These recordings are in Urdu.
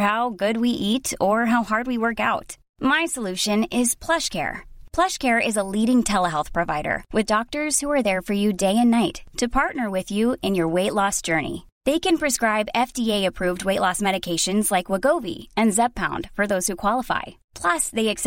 How good we ate our leading telehealth provider with doctor for you day and night to partner with you in your weight loss journey they can prescribe F T approved weight loss medication like Wegovy and Zepbound for those you qualify plus they X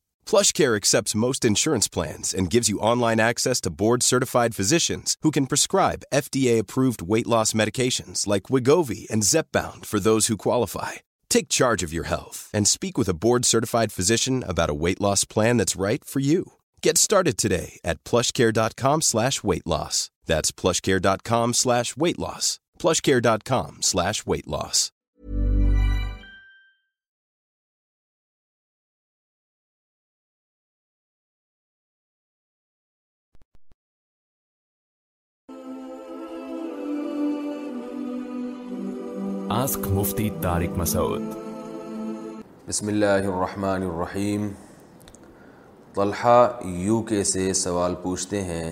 PlushCare accepts most insurance plans and gives you online access to board-certified physicians who can prescribe FDA-approved weight loss medications like Wegovy and Zepbound for those who qualify. Take charge of your health and speak with a board-certified physician about a weight loss plan that's right for you. Get started today at PlushCare.com/weight loss. That's PlushCare.com/weight loss. PlushCare.com/weight loss. Ask Mufti Tariq Masood بسم اللہ الرحمن الرحیم طلحہ یو کے سے سوال پوچھتے ہیں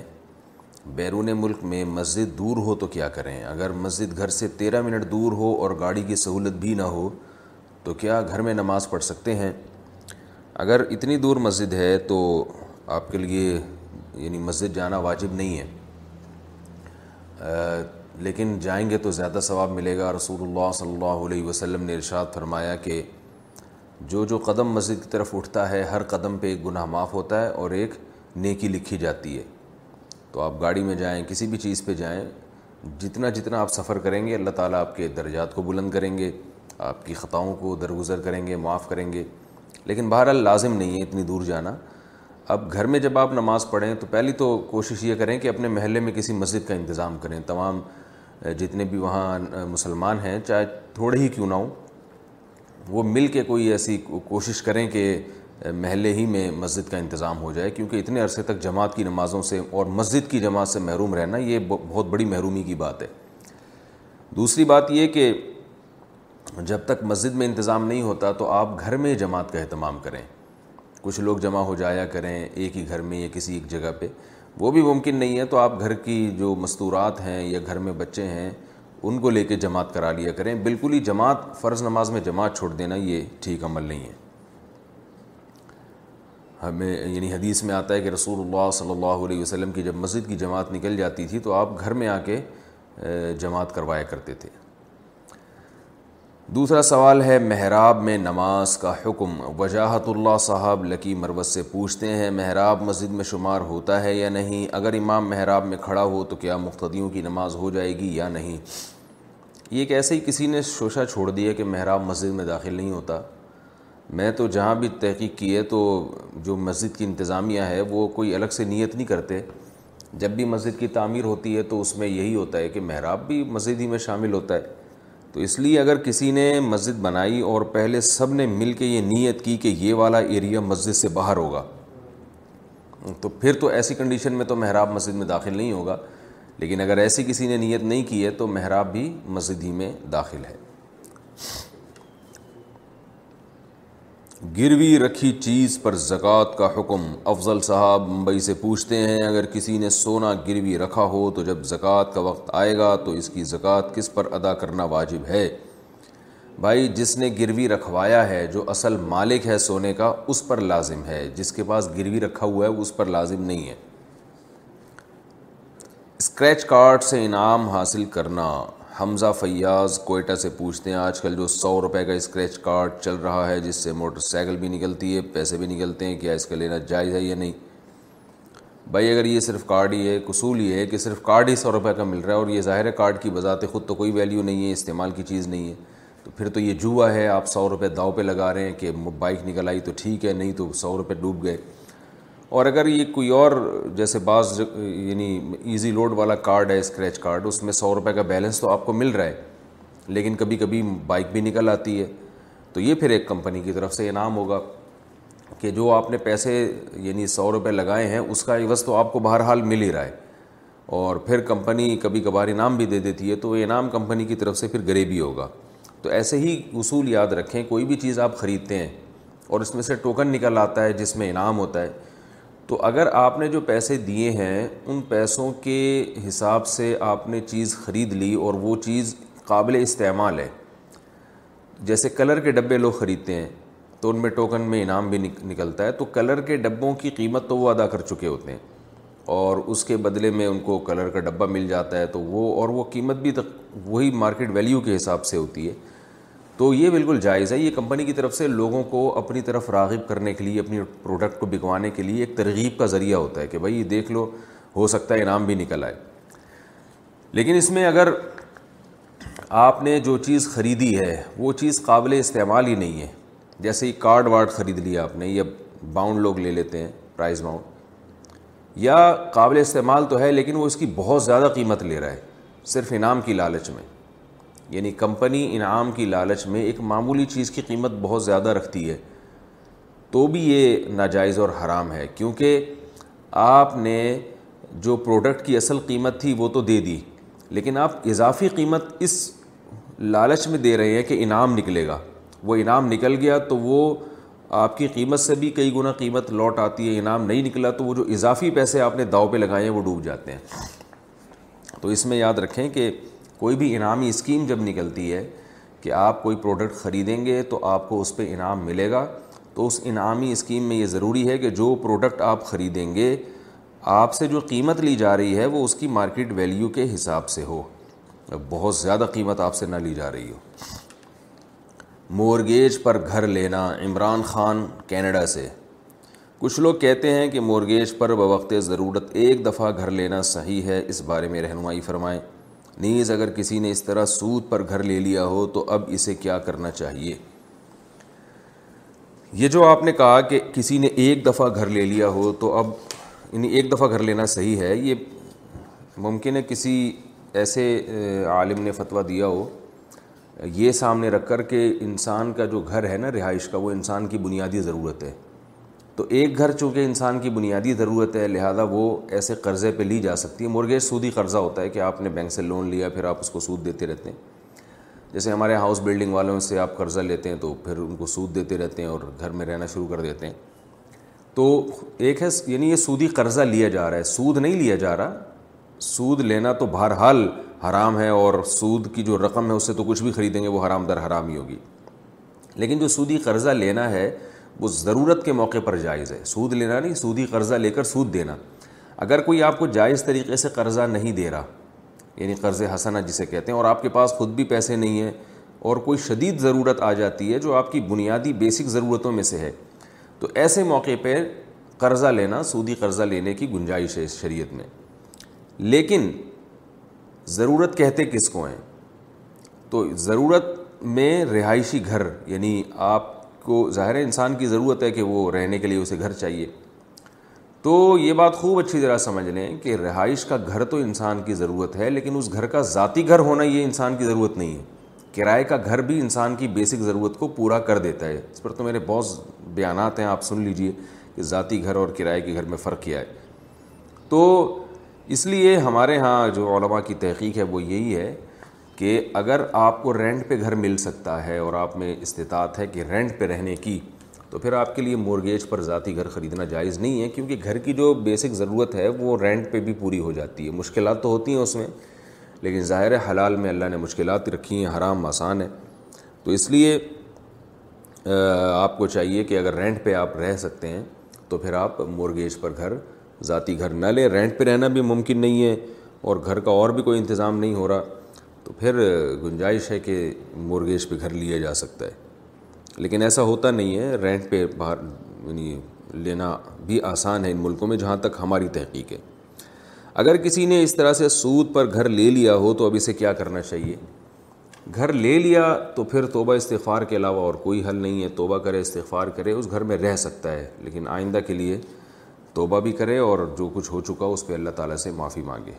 بیرون ملک میں مسجد دور ہو تو کیا کریں اگر مسجد گھر سے تیرہ منٹ دور ہو اور گاڑی کی سہولت بھی نہ ہو تو کیا گھر میں نماز پڑھ سکتے ہیں اگر اتنی دور مسجد ہے تو آپ کے لیے یعنی مسجد جانا واجب نہیں ہے لیکن جائیں گے تو زیادہ ثواب ملے گا رسول اللہ صلی اللہ علیہ وسلم نے ارشاد فرمایا کہ جو جو قدم مسجد کی طرف اٹھتا ہے ہر قدم پہ ایک گناہ معاف ہوتا ہے اور ایک نیکی لکھی جاتی ہے تو آپ گاڑی میں جائیں کسی بھی چیز پہ جائیں جتنا جتنا آپ سفر کریں گے اللہ تعالیٰ آپ کے درجات کو بلند کریں گے آپ کی خطاؤں کو درگزر کریں گے معاف کریں گے لیکن بہرحال لازم نہیں ہے اتنی دور جانا اب گھر میں جب آپ نماز پڑھیں تو پہلی تو کوشش یہ کریں کہ اپنے محلے میں کسی مسجد کا انتظام کریں تمام جتنے بھی وہاں مسلمان ہیں چاہے تھوڑے ہی کیوں نہ ہوں وہ مل کے کوئی ایسی کوشش کریں کہ محلے ہی میں مسجد کا انتظام ہو جائے کیونکہ اتنے عرصے تک جماعت کی نمازوں سے اور مسجد کی جماعت سے محروم رہنا یہ بہت بڑی محرومی کی بات ہے دوسری بات یہ کہ جب تک مسجد میں انتظام نہیں ہوتا تو آپ گھر میں جماعت کا اہتمام کریں کچھ لوگ جمع ہو جایا کریں ایک ہی گھر میں یا کسی ایک جگہ پہ وہ بھی ممکن نہیں ہے تو آپ گھر کی جو مستورات ہیں یا گھر میں بچے ہیں ان کو لے کے جماعت کرا لیا کریں بالکل ہی جماعت فرض نماز میں جماعت چھوڑ دینا یہ ٹھیک عمل نہیں ہے ہمیں یعنی حدیث میں آتا ہے کہ رسول اللہ صلی اللہ علیہ وسلم کی جب مسجد کی جماعت نکل جاتی تھی تو آپ گھر میں آ کے جماعت کروایا کرتے تھے دوسرا سوال ہے محراب میں نماز کا حکم وجاہت اللہ صاحب لکی مروت سے پوچھتے ہیں محراب مسجد میں شمار ہوتا ہے یا نہیں اگر امام محراب میں کھڑا ہو تو کیا مقتدیوں کی نماز ہو جائے گی یا نہیں یہ کہ شوشہ چھوڑ دیا کہ محراب مسجد میں داخل نہیں ہوتا میں تو جہاں بھی تحقیق کی ہے تو جو مسجد کی انتظامیہ ہے وہ کوئی الگ سے نیت نہیں کرتے جب بھی مسجد کی تعمیر ہوتی ہے تو اس میں یہی ہوتا ہے کہ محراب بھی مسجد ہی میں شامل ہوتا ہے تو اس لیے اگر کسی نے مسجد بنائی اور پہلے سب نے مل کے یہ نیت کی کہ یہ والا ایریا مسجد سے باہر ہوگا تو پھر تو ایسی کنڈیشن میں تو محراب مسجد میں داخل نہیں ہوگا لیکن اگر ایسی کسی نے نیت نہیں کی ہے تو محراب بھی مسجد ہی میں داخل ہے گروی رکھی چیز پر زکوٰۃ کا حکم افضل صاحب ممبئی سے پوچھتے ہیں اگر کسی نے سونا گروی رکھا ہو تو جب زکوٰۃ کا وقت آئے گا تو اس کی زکوٰۃ کس پر ادا کرنا واجب ہے بھائی جس نے گروی رکھوایا ہے جو اصل مالک ہے سونے کا اس پر لازم ہے جس کے پاس گروی رکھا ہوا ہے اس پر لازم نہیں ہے اسکریچ کارڈ سے انعام حاصل کرنا حمزہ فیاض کوئٹہ سے پوچھتے ہیں آج کل جو سو روپے کا اسکریچ کارڈ چل رہا ہے جس سے موٹر سائیکل بھی نکلتی ہے پیسے بھی نکلتے ہیں کیا اس کا لینا جائز ہے یا نہیں بھائی اگر یہ صرف کارڈ ہی ہے قصول یہ ہے کہ صرف کارڈ ہی سو روپے کا مل رہا ہے اور یہ ظاہر ہے کارڈ کی بذات خود تو کوئی ویلیو نہیں ہے استعمال کی چیز نہیں ہے تو پھر تو یہ جوا ہے آپ سو روپے داؤ پہ لگا رہے ہیں کہ بائک نکل آئی تو ٹھیک ہے نہیں تو سو روپے ڈوب گئے اور اگر یہ کوئی اور جیسے بعض یعنی ایزی لوڈ والا کارڈ ہے اسکریچ کارڈ اس میں سو روپے کا بیلنس تو آپ کو مل رہا ہے لیکن کبھی کبھی بائک بھی نکل آتی ہے تو یہ پھر ایک کمپنی کی طرف سے انعام ہوگا کہ جو آپ نے پیسے یعنی سو روپے لگائے ہیں اس کا عوض تو آپ کو بہرحال مل ہی رہا ہے اور پھر کمپنی کبھی کبھار انعام بھی دے دیتی ہے تو وہ انعام کمپنی کی طرف سے پھر غریبی ہوگا تو ایسے ہی اصول یاد رکھیں کوئی بھی چیز آپ خریدتے ہیں اور اس میں سے ٹوکن نکل آتا ہے جس میں انعام ہوتا ہے تو اگر آپ نے جو پیسے دیے ہیں ان پیسوں کے حساب سے آپ نے چیز خرید لی اور وہ چیز قابل استعمال ہے جیسے کلر کے ڈبے لوگ خریدتے ہیں تو ان میں ٹوکن میں انعام بھی نکلتا ہے تو کلر کے ڈبوں کی قیمت تو وہ ادا کر چکے ہوتے ہیں اور اس کے بدلے میں ان کو کلر کا ڈبہ مل جاتا ہے تو وہ اور وہ قیمت بھی وہی مارکیٹ ویلیو کے حساب سے ہوتی ہے تو یہ بالکل جائز ہے یہ کمپنی کی طرف سے لوگوں کو اپنی طرف راغب کرنے کے لیے اپنی پروڈکٹ کو بکوانے کے لیے ایک ترغیب کا ذریعہ ہوتا ہے کہ بھائی دیکھ لو ہو سکتا ہے انعام بھی نکل آئے لیکن اس میں اگر آپ نے جو چیز خریدی ہے وہ چیز قابل استعمال ہی نہیں ہے جیسے کارڈ وارڈ خرید لیا آپ نے یا باؤنڈ لوگ لے لیتے ہیں پرائز باؤنڈ یا قابل استعمال تو ہے لیکن وہ اس کی بہت زیادہ قیمت لے رہا ہے صرف انعام کی لالچ میں یعنی کمپنی انعام کی لالچ میں ایک معمولی چیز کی قیمت بہت زیادہ رکھتی ہے تو بھی یہ ناجائز اور حرام ہے کیونکہ آپ نے جو پروڈکٹ کی اصل قیمت تھی وہ تو دے دی لیکن آپ اضافی قیمت اس لالچ میں دے رہے ہیں کہ انعام نکلے گا وہ انعام نکل گیا تو وہ آپ کی قیمت سے بھی کئی گنا قیمت لوٹ آتی ہے انعام نہیں نکلا تو وہ جو اضافی پیسے آپ نے داؤ پہ لگائے ہیں وہ ڈوب جاتے ہیں تو اس میں یاد رکھیں کہ کوئی بھی انعامی اسکیم جب نکلتی ہے کہ آپ کوئی پروڈکٹ خریدیں گے تو آپ کو اس پہ انعام ملے گا تو اس انعامی اسکیم میں یہ ضروری ہے کہ جو پروڈکٹ آپ خریدیں گے آپ سے جو قیمت لی جا رہی ہے وہ اس کی مارکیٹ ویلیو کے حساب سے ہو بہت زیادہ قیمت آپ سے نہ لی جا رہی ہو مورگیج پر گھر لینا عمران خان کینیڈا سے کچھ لوگ کہتے ہیں کہ مورگیج پر بوقت ضرورت ایک دفعہ گھر لینا صحیح ہے اس بارے میں رہنمائی فرمائیں نیز اگر کسی نے اس طرح سود پر گھر لے لیا ہو تو اب اسے کیا کرنا چاہیے یہ جو آپ نے کہا کہ کسی نے ایک دفعہ گھر لے لیا ہو تو اب یعنی ایک دفعہ گھر لینا صحیح ہے یہ ممکن ہے کسی ایسے عالم نے فتویٰ دیا ہو یہ سامنے رکھ کر کہ انسان کا جو گھر ہے نا رہائش کا وہ انسان کی بنیادی ضرورت ہے تو ایک گھر چونکہ انسان کی بنیادی ضرورت ہے لہٰذا وہ ایسے قرضے پہ لی جا سکتی ہے مورگیج سودی قرضہ ہوتا ہے کہ آپ نے بینک سے لون لیا پھر آپ اس کو سود دیتے رہتے ہیں جیسے ہمارے ہاؤس بلڈنگ والوں سے آپ قرضہ لیتے ہیں تو پھر ان کو سود دیتے رہتے ہیں اور گھر میں رہنا شروع کر دیتے ہیں تو ایک ہے یعنی یہ سودی قرضہ لیا جا رہا ہے سود نہیں لیا جا رہا سود لینا تو بہرحال حرام ہے اور سود کی جو رقم ہے اس سے تو کچھ بھی خریدیں گے وہ حرام در حرام ہی ہوگی لیکن جو سودی قرضہ لینا ہے وہ ضرورت کے موقع پر جائز ہے سود لینا نہیں سودی قرضہ لے کر سود دینا اگر کوئی آپ کو جائز طریقے سے قرضہ نہیں دے رہا یعنی قرض حسنا جسے کہتے ہیں اور آپ کے پاس خود بھی پیسے نہیں ہیں اور کوئی شدید ضرورت آ جاتی ہے جو آپ کی بنیادی بیسک ضرورتوں میں سے ہے تو ایسے موقع پہ قرضہ لینا سودی قرضہ لینے کی گنجائش ہے اس شریعت میں لیکن ضرورت کہتے کس کو ہیں تو ضرورت میں رہائشی گھر یعنی آپ کو ظاہر انسان کی ضرورت ہے کہ وہ رہنے کے لیے اسے گھر چاہیے تو یہ بات خوب اچھی طرح سمجھ لیں کہ رہائش کا گھر تو انسان کی ضرورت ہے لیکن اس گھر کا ذاتی گھر ہونا یہ انسان کی ضرورت نہیں ہے کرائے کا گھر بھی انسان کی بیسک ضرورت کو پورا کر دیتا ہے اس پر تو میرے بہت بیانات ہیں آپ سن لیجئے کہ ذاتی گھر اور کرائے کے گھر میں فرق کیا ہے تو اس لیے ہمارے ہاں جو علماء کی تحقیق ہے وہ یہی ہے کہ اگر آپ کو رینٹ پہ گھر مل سکتا ہے اور آپ میں استطاعت ہے کہ رینٹ پہ رہنے کی تو پھر آپ کے لیے مورگیج پر ذاتی گھر خریدنا جائز نہیں ہے کیونکہ گھر کی جو بیسک ضرورت ہے وہ رینٹ پہ بھی پوری ہو جاتی ہے مشکلات تو ہوتی ہیں اس میں لیکن ظاہر حلال میں اللہ نے مشکلات رکھی ہیں حرام آسان ہے تو اس لیے آپ کو چاہیے کہ اگر رینٹ پہ آپ رہ سکتے ہیں تو پھر آپ مورگیج پر گھر ذاتی گھر نہ لیں رینٹ پہ رہنا بھی ممکن نہیں ہے اور گھر کا اور بھی کوئی انتظام نہیں ہو رہا تو پھر گنجائش ہے کہ مورگیج پہ گھر لیا جا سکتا ہے لیکن ایسا ہوتا نہیں ہے رینٹ پہ باہر یعنی لینا بھی آسان ہے ان ملکوں میں جہاں تک ہماری تحقیق ہے اگر کسی نے اس طرح سے سود پر گھر لے لیا ہو تو اب اسے کیا کرنا چاہیے گھر لے لیا تو پھر توبہ استغفار کے علاوہ اور کوئی حل نہیں ہے توبہ کرے استغفار کرے اس گھر میں رہ سکتا ہے لیکن آئندہ کے لیے توبہ بھی کرے اور جو کچھ ہو چکا اس پہ اللہ تعالیٰ سے معافی مانگے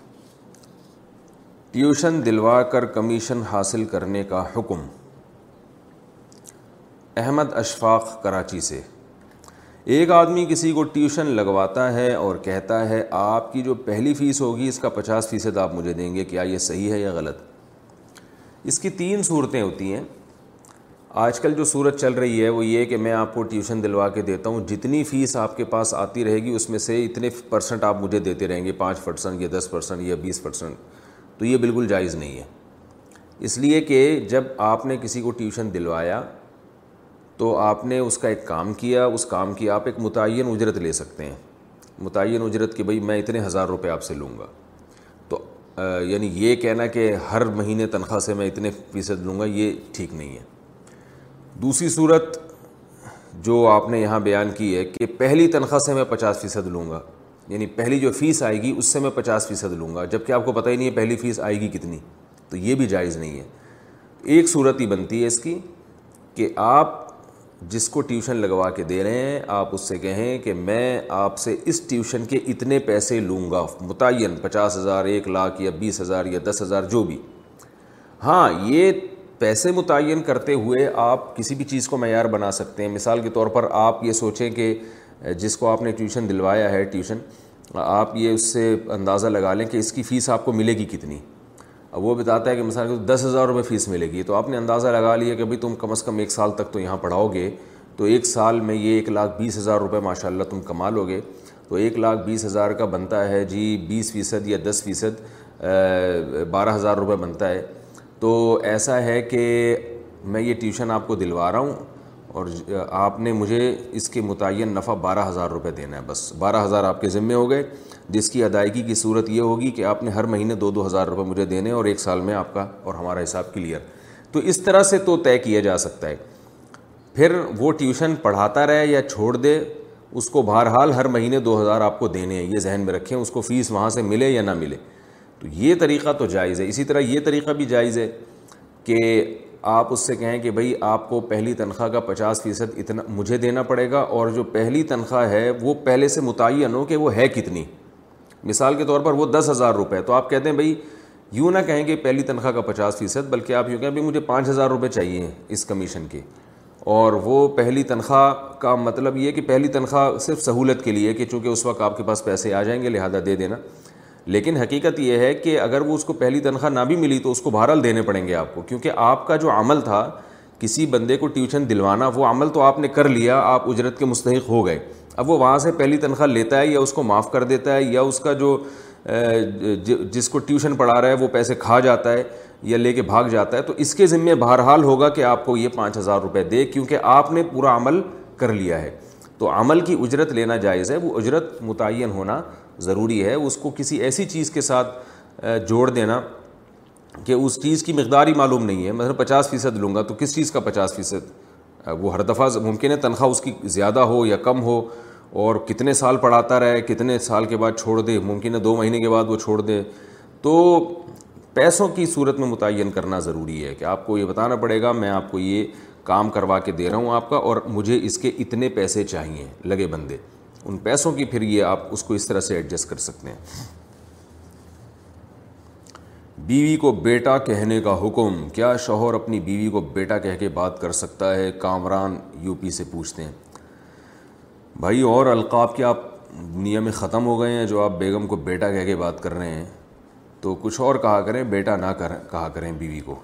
ٹیوشن دلوا کر کمیشن حاصل کرنے کا حکم احمد اشفاق کراچی سے ایک آدمی کسی کو ٹیوشن لگواتا ہے اور کہتا ہے آپ کی جو پہلی فیس ہوگی اس کا پچاس فیصد آپ مجھے دیں گے کیا یہ صحیح ہے یا غلط اس کی تین صورتیں ہوتی ہیں آج کل جو صورت چل رہی ہے وہ یہ کہ میں آپ کو ٹیوشن دلوا کے دیتا ہوں جتنی فیس آپ کے پاس آتی رہے گی اس میں سے اتنے پرسنٹ آپ مجھے دیتے رہیں گے پانچ پرسنٹ یا دس پرسنٹ یا بیس پرسنٹ تو یہ بالکل جائز نہیں ہے اس لیے کہ جب آپ نے کسی کو ٹیوشن دلوایا تو آپ نے اس کا ایک کام کیا اس کام کی آپ ایک متعین اجرت لے سکتے ہیں متعین اجرت کہ بھائی میں اتنے ہزار روپے آپ سے لوں گا تو یعنی یہ کہنا کہ ہر مہینے تنخواہ سے میں اتنے فیصد لوں گا یہ ٹھیک نہیں ہے دوسری صورت جو آپ نے یہاں بیان کی ہے کہ پہلی تنخواہ سے میں پچاس فیصد لوں گا یعنی پہلی جو فیس آئے گی اس سے میں پچاس فیصد لوں گا جب کہ آپ کو پتہ ہی نہیں ہے پہلی فیس آئے گی کتنی تو یہ بھی جائز نہیں ہے ایک صورت ہی بنتی ہے اس کی کہ آپ جس کو ٹیوشن لگوا کے دے رہے ہیں آپ اس سے کہیں کہ میں آپ سے اس ٹیوشن کے اتنے پیسے لوں گا متعین پچاس ہزار ایک لاکھ یا بیس ہزار یا دس ہزار جو بھی ہاں یہ پیسے متعین کرتے ہوئے آپ کسی بھی چیز کو معیار بنا سکتے ہیں مثال کے طور پر آپ یہ سوچیں کہ جس کو آپ نے ٹیوشن دلوایا ہے ٹیوشن آپ یہ اس سے اندازہ لگا لیں کہ اس کی فیس آپ کو ملے گی کتنی اب وہ بتاتا ہے کہ مثال کے دس ہزار روپے فیس ملے گی تو آپ نے اندازہ لگا لیا کہ بھائی تم کم از کم ایک سال تک تو یہاں پڑھاؤ گے تو ایک سال میں یہ ایک لاکھ بیس ہزار روپے ماشاء اللہ تم کما لو گے تو ایک لاکھ بیس ہزار کا بنتا ہے جی بیس فیصد یا دس فیصد بارہ ہزار روپے بنتا ہے تو ایسا ہے کہ میں یہ ٹیوشن آپ کو دلوا رہا ہوں اور آپ نے مجھے اس کے متعین نفع بارہ ہزار روپے دینا ہے بس بارہ ہزار آپ کے ذمے ہو گئے جس کی ادائیگی کی صورت یہ ہوگی کہ آپ نے ہر مہینے دو دو ہزار روپے مجھے دینے اور ایک سال میں آپ کا اور ہمارا حساب کلیئر تو اس طرح سے تو طے کیا جا سکتا ہے پھر وہ ٹیوشن پڑھاتا رہے یا چھوڑ دے اس کو بہرحال ہر مہینے دو ہزار آپ کو دینے ہیں یہ ذہن میں رکھیں اس کو فیس وہاں سے ملے یا نہ ملے تو یہ طریقہ تو جائز ہے اسی طرح یہ طریقہ بھی جائز ہے کہ آپ اس سے کہیں کہ بھائی آپ کو پہلی تنخواہ کا پچاس فیصد اتنا مجھے دینا پڑے گا اور جو پہلی تنخواہ ہے وہ پہلے سے متعین ہو کہ وہ ہے کتنی مثال کے طور پر وہ دس ہزار روپے تو آپ کہتے ہیں بھائی یوں نہ کہیں کہ پہلی تنخواہ کا پچاس فیصد بلکہ آپ یوں کہیں بھائی مجھے پانچ ہزار روپے چاہیے اس کمیشن کے اور وہ پہلی تنخواہ کا مطلب یہ کہ پہلی تنخواہ صرف سہولت کے لیے کہ چونکہ اس وقت آپ کے پاس پیسے آ جائیں گے لہٰذا دے دینا لیکن حقیقت یہ ہے کہ اگر وہ اس کو پہلی تنخواہ نہ بھی ملی تو اس کو بہرحال دینے پڑیں گے آپ کو کیونکہ آپ کا جو عمل تھا کسی بندے کو ٹیوشن دلوانا وہ عمل تو آپ نے کر لیا آپ اجرت کے مستحق ہو گئے اب وہ وہاں سے پہلی تنخواہ لیتا ہے یا اس کو معاف کر دیتا ہے یا اس کا جو جس کو ٹیوشن پڑھا رہا ہے وہ پیسے کھا جاتا ہے یا لے کے بھاگ جاتا ہے تو اس کے ذمے بہرحال ہوگا کہ آپ کو یہ پانچ ہزار روپے دے کیونکہ آپ نے پورا عمل کر لیا ہے تو عمل کی اجرت لینا جائز ہے وہ اجرت متعین ہونا ضروری ہے اس کو کسی ایسی چیز کے ساتھ جوڑ دینا کہ اس چیز کی مقدار ہی معلوم نہیں ہے مثلا پچاس فیصد لوں گا تو کس چیز کا پچاس فیصد وہ ہر دفعہ ممکن ہے تنخواہ اس کی زیادہ ہو یا کم ہو اور کتنے سال پڑھاتا رہے کتنے سال کے بعد چھوڑ دے ممکن ہے دو مہینے کے بعد وہ چھوڑ دے تو پیسوں کی صورت میں متعین کرنا ضروری ہے کہ آپ کو یہ بتانا پڑے گا میں آپ کو یہ کام کروا کے دے رہا ہوں آپ کا اور مجھے اس کے اتنے پیسے چاہیے لگے بندے ان پیسوں کی پھر یہ آپ اس کو اس طرح سے ایڈجسٹ کر سکتے ہیں بیوی کو بیٹا کہنے کا حکم کیا شوہر اپنی بیوی کو بیٹا کہہ کے بات کر سکتا ہے کامران یو پی سے پوچھتے ہیں بھائی اور القاب کیا دنیا میں ختم ہو گئے ہیں جو آپ بیگم کو بیٹا کہہ کے بات کر رہے ہیں تو کچھ اور کہا کریں بیٹا نہ کر کہا کریں بیوی کو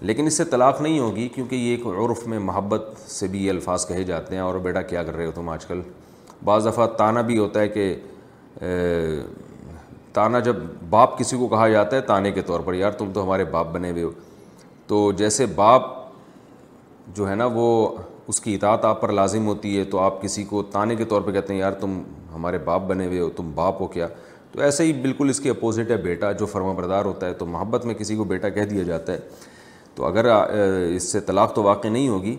لیکن اس سے طلاق نہیں ہوگی کیونکہ یہ ایک عرف میں محبت سے بھی یہ الفاظ کہے جاتے ہیں اور بیٹا کیا کر رہے ہو تم آج کل بعض دفعہ تانہ بھی ہوتا ہے کہ تانا جب باپ کسی کو کہا جاتا ہے تانے کے طور پر یار تم تو ہمارے باپ بنے ہوئے ہو تو جیسے باپ جو ہے نا وہ اس کی اطاعت آپ پر لازم ہوتی ہے تو آپ کسی کو تانے کے طور پر کہتے ہیں یار تم ہمارے باپ بنے ہوئے ہو تم باپ ہو کیا تو ایسے ہی بالکل اس کی اپوزٹ ہے بیٹا جو فرما بردار ہوتا ہے تو محبت میں کسی کو بیٹا کہہ دیا جاتا ہے تو اگر اس سے طلاق تو واقع نہیں ہوگی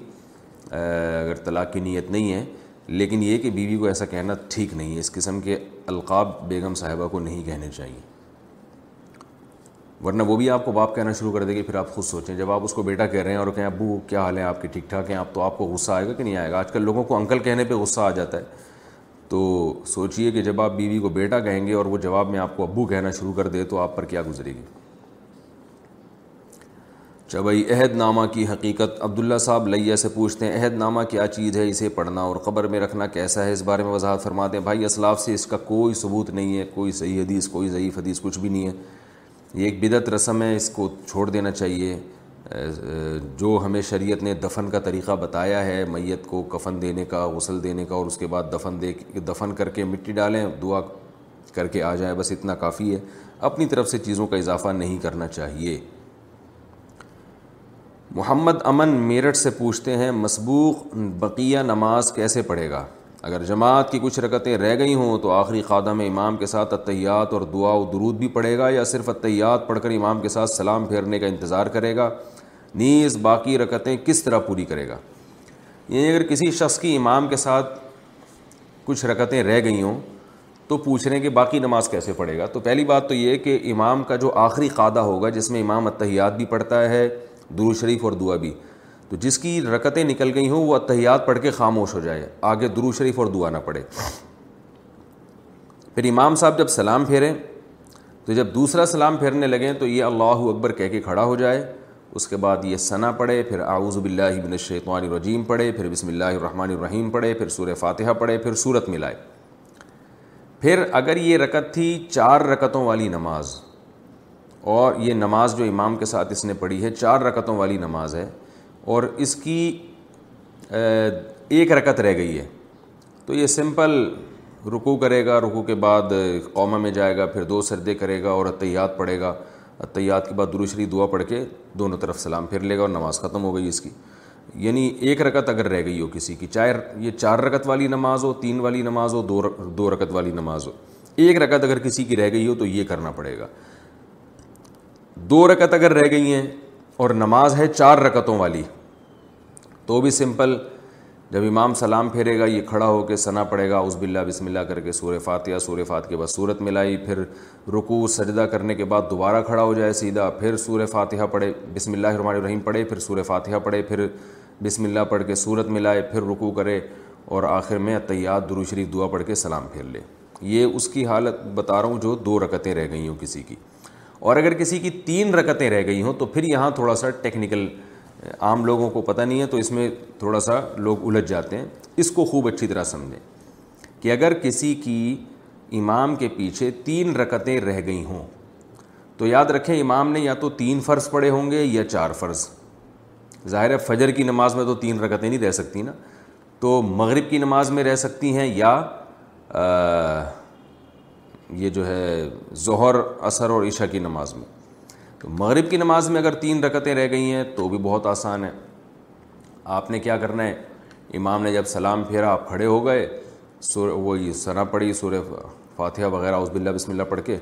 اگر طلاق کی نیت نہیں ہے لیکن یہ کہ بیوی کو ایسا کہنا ٹھیک نہیں ہے اس قسم کے القاب بیگم صاحبہ کو نہیں کہنے چاہیے ورنہ وہ بھی آپ کو باپ کہنا شروع کر دے گی پھر آپ خود سوچیں جب آپ اس کو بیٹا کہہ رہے ہیں اور کہیں ابو کیا حال ہے آپ کے ٹھیک ٹھاک ہیں آپ تو آپ کو غصہ آئے گا کہ نہیں آئے گا آج کل لوگوں کو انکل کہنے پہ غصہ آ جاتا ہے تو سوچئے کہ جب آپ بیوی کو بیٹا کہیں گے اور وہ جواب میں آپ کو ابو کہنا شروع کر دے تو آپ پر کیا گزرے گی چبئی بھائی عہد نامہ کی حقیقت عبداللہ صاحب لیا سے پوچھتے ہیں عہد نامہ کیا چیز ہے اسے پڑھنا اور قبر میں رکھنا کیسا ہے اس بارے میں وضاحت فرما دیں بھائی اسلاف سے اس کا کوئی ثبوت نہیں ہے کوئی صحیح حدیث کوئی ضعیف حدیث کچھ بھی نہیں ہے یہ ایک بدت رسم ہے اس کو چھوڑ دینا چاہیے جو ہمیں شریعت نے دفن کا طریقہ بتایا ہے میت کو کفن دینے کا غسل دینے کا اور اس کے بعد دفن دے دفن کر کے مٹی ڈالیں دعا کر کے آ جائیں بس اتنا کافی ہے اپنی طرف سے چیزوں کا اضافہ نہیں کرنا چاہیے محمد امن میرٹھ سے پوچھتے ہیں مسبوق بقیہ نماز کیسے پڑھے گا اگر جماعت کی کچھ رکتیں رہ گئی ہوں تو آخری خادہ میں امام کے ساتھ اتحیات اور دعا و درود بھی پڑھے گا یا صرف اتحیات پڑھ کر امام کے ساتھ سلام پھیرنے کا انتظار کرے گا نیز باقی رکتیں کس طرح پوری کرے گا یعنی اگر کسی شخص کی امام کے ساتھ کچھ رکتیں رہ گئی ہوں تو پوچھ رہے ہیں کہ باقی نماز کیسے پڑھے گا تو پہلی بات تو یہ کہ امام کا جو آخری خادہ ہوگا جس میں امام اتحیات بھی پڑھتا ہے درو شریف اور دعا بھی تو جس کی رکتیں نکل گئی ہوں وہ اتحیات پڑھ کے خاموش ہو جائے آگے درو شریف اور دعا نہ پڑھے پھر امام صاحب جب سلام پھیریں تو جب دوسرا سلام پھیرنے لگیں تو یہ اللہ اکبر کہہ کے کھڑا ہو جائے اس کے بعد یہ ثنا پڑھے پھر باللہ من الشیطان الرجیم پڑھے پھر بسم اللہ الرحمن الرحیم پڑھے پھر سورہ فاتحہ پڑھے پھر صورت ملائے پھر اگر یہ رکت تھی چار رکتوں والی نماز اور یہ نماز جو امام کے ساتھ اس نے پڑھی ہے چار رکعتوں والی نماز ہے اور اس کی ایک رکعت رہ گئی ہے تو یہ سمپل رکو کرے گا رکو کے بعد قومہ میں جائے گا پھر دو سردے کرے گا اور اطّیات پڑھے گا اطیات کے بعد دروشری دعا پڑھ کے دونوں طرف سلام پھر لے گا اور نماز ختم ہو گئی اس کی یعنی ایک رکعت اگر رہ گئی ہو کسی کی چاہے یہ چار رکعت والی نماز ہو تین والی نماز ہو دو رکعت والی نماز ہو ایک رکعت اگر کسی کی رہ گئی ہو تو یہ کرنا پڑے گا دو رکت اگر رہ گئی ہیں اور نماز ہے چار رکتوں والی تو بھی سمپل جب امام سلام پھیرے گا یہ کھڑا ہو کے ثنا پڑے گا اس بلّہ بسم اللہ کر کے سور فاتحہ سور فات کے بعد صورت ملائی پھر رکو سجدہ کرنے کے بعد دوبارہ کھڑا ہو جائے سیدھا پھر سور فاتحہ پڑھے بسم اللہ الرحمن الرحیم پڑھے پھر سور فاتحہ پڑھے پھر بسم اللہ پڑھ کے صورت ملائے پھر رکو کرے اور آخر میں درو شریف دعا پڑھ کے سلام پھیر لے یہ اس کی حالت بتا رہا ہوں جو دو رکتیں رہ گئی ہوں کسی کی اور اگر کسی کی تین رکتیں رہ گئی ہوں تو پھر یہاں تھوڑا سا ٹیکنیکل عام لوگوں کو پتہ نہیں ہے تو اس میں تھوڑا سا لوگ الجھ جاتے ہیں اس کو خوب اچھی طرح سمجھیں کہ اگر کسی کی امام کے پیچھے تین رکتیں رہ گئی ہوں تو یاد رکھیں امام نے یا تو تین فرض پڑے ہوں گے یا چار فرض ظاہر ہے فجر کی نماز میں تو تین رکتیں نہیں رہ سکتی نا تو مغرب کی نماز میں رہ سکتی ہیں یا یہ جو ہے ظہر اثر اور عشاء کی نماز میں تو مغرب کی نماز میں اگر تین رکتیں رہ گئی ہیں تو بھی بہت آسان ہے آپ نے کیا کرنا ہے امام نے جب سلام پھیرا آپ کھڑے ہو گئے سور وہ یہ سنا پڑھی سورہ فاتحہ وغیرہ اس بلّہ بسم اللہ پڑھ کے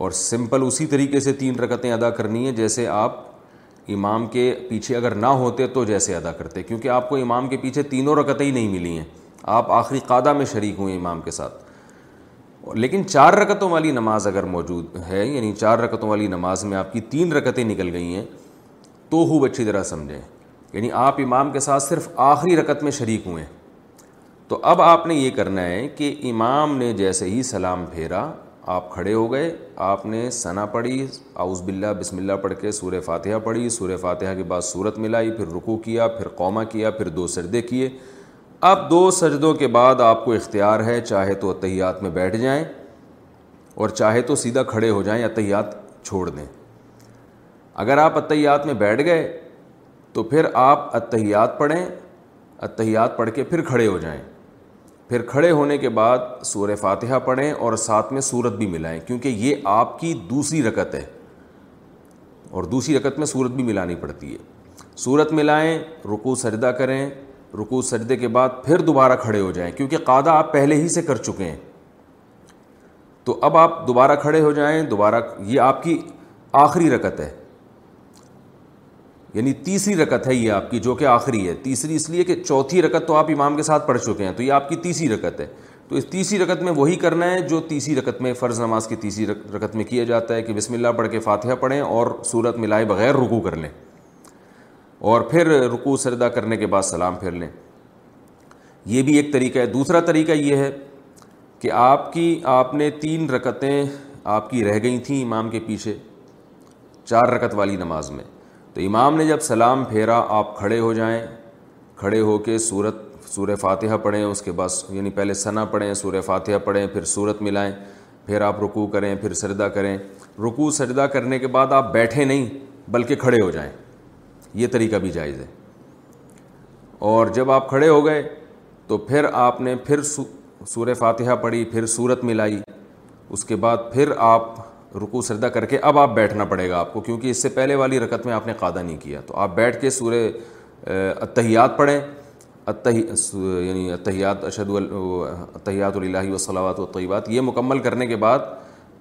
اور سمپل اسی طریقے سے تین رکتیں ادا کرنی ہیں جیسے آپ امام کے پیچھے اگر نہ ہوتے تو جیسے ادا کرتے کیونکہ آپ کو امام کے پیچھے تینوں رکتیں ہی نہیں ملی ہیں آپ آخری قادہ میں شریک ہوئے امام کے ساتھ لیکن چار رکتوں والی نماز اگر موجود ہے یعنی چار رکتوں والی نماز میں آپ کی تین رکتیں نکل گئی ہیں تو خوب اچھی طرح سمجھیں یعنی آپ امام کے ساتھ صرف آخری رکت میں شریک ہوئے تو اب آپ نے یہ کرنا ہے کہ امام نے جیسے ہی سلام پھیرا آپ کھڑے ہو گئے آپ نے ثنا پڑھی اعوذ باللہ بسم اللہ پڑھ کے سورہ فاتحہ پڑھی سورہ فاتحہ کے بعد صورت ملائی پھر رکو کیا پھر قومہ کیا پھر دو سردے کیے اب دو سجدوں کے بعد آپ کو اختیار ہے چاہے تو اتحیات میں بیٹھ جائیں اور چاہے تو سیدھا کھڑے ہو جائیں اتحیات چھوڑ دیں اگر آپ اتحیات میں بیٹھ گئے تو پھر آپ اتحیات پڑھیں اتحیات پڑھ کے پھر کھڑے ہو جائیں پھر کھڑے ہونے کے بعد سور فاتحہ پڑھیں اور ساتھ میں صورت بھی ملائیں کیونکہ یہ آپ کی دوسری رکت ہے اور دوسری رکت میں صورت بھی ملانی پڑتی ہے صورت ملائیں رکو سجدہ کریں رکو سجدے کے بعد پھر دوبارہ کھڑے ہو جائیں کیونکہ قادہ آپ پہلے ہی سے کر چکے ہیں تو اب آپ دوبارہ کھڑے ہو جائیں دوبارہ یہ آپ کی آخری رکت ہے یعنی تیسری رکت ہے یہ آپ کی جو کہ آخری ہے تیسری اس لیے کہ چوتھی رکت تو آپ امام کے ساتھ پڑھ چکے ہیں تو یہ آپ کی تیسری رکت ہے تو اس تیسری رکت میں وہی کرنا ہے جو تیسری رکت میں فرض نماز کی تیسری رکت میں کیا جاتا ہے کہ بسم اللہ پڑھ کے فاتحہ پڑھیں اور صورت ملائے بغیر رکو کر لیں اور پھر رکو سردہ کرنے کے بعد سلام پھیر لیں یہ بھی ایک طریقہ ہے دوسرا طریقہ یہ ہے کہ آپ کی آپ نے تین رکتیں آپ کی رہ گئی تھیں امام کے پیچھے چار رکت والی نماز میں تو امام نے جب سلام پھیرا آپ کھڑے ہو جائیں کھڑے ہو کے سورت سورہ فاتحہ پڑھیں اس کے بعد یعنی پہلے ثنا پڑھیں سورہ فاتحہ پڑھیں پھر سورت ملائیں پھر آپ رکو کریں پھر سردہ کریں رکو سردہ کرنے کے بعد آپ بیٹھے نہیں بلکہ کھڑے ہو جائیں یہ طریقہ بھی جائز ہے اور جب آپ کھڑے ہو گئے تو پھر آپ نے پھر سور فاتحہ پڑھی پھر صورت ملائی اس کے بعد پھر آپ رکو سردہ کر کے اب آپ بیٹھنا پڑے گا آپ کو کیونکہ اس سے پہلے والی رکعت میں آپ نے قادہ نہیں کیا تو آپ بیٹھ کے سور اتحیات پڑھیں یعنی اتحیات اشد اتحیات اللہ وصلاوات و طیبات یہ مکمل کرنے کے بعد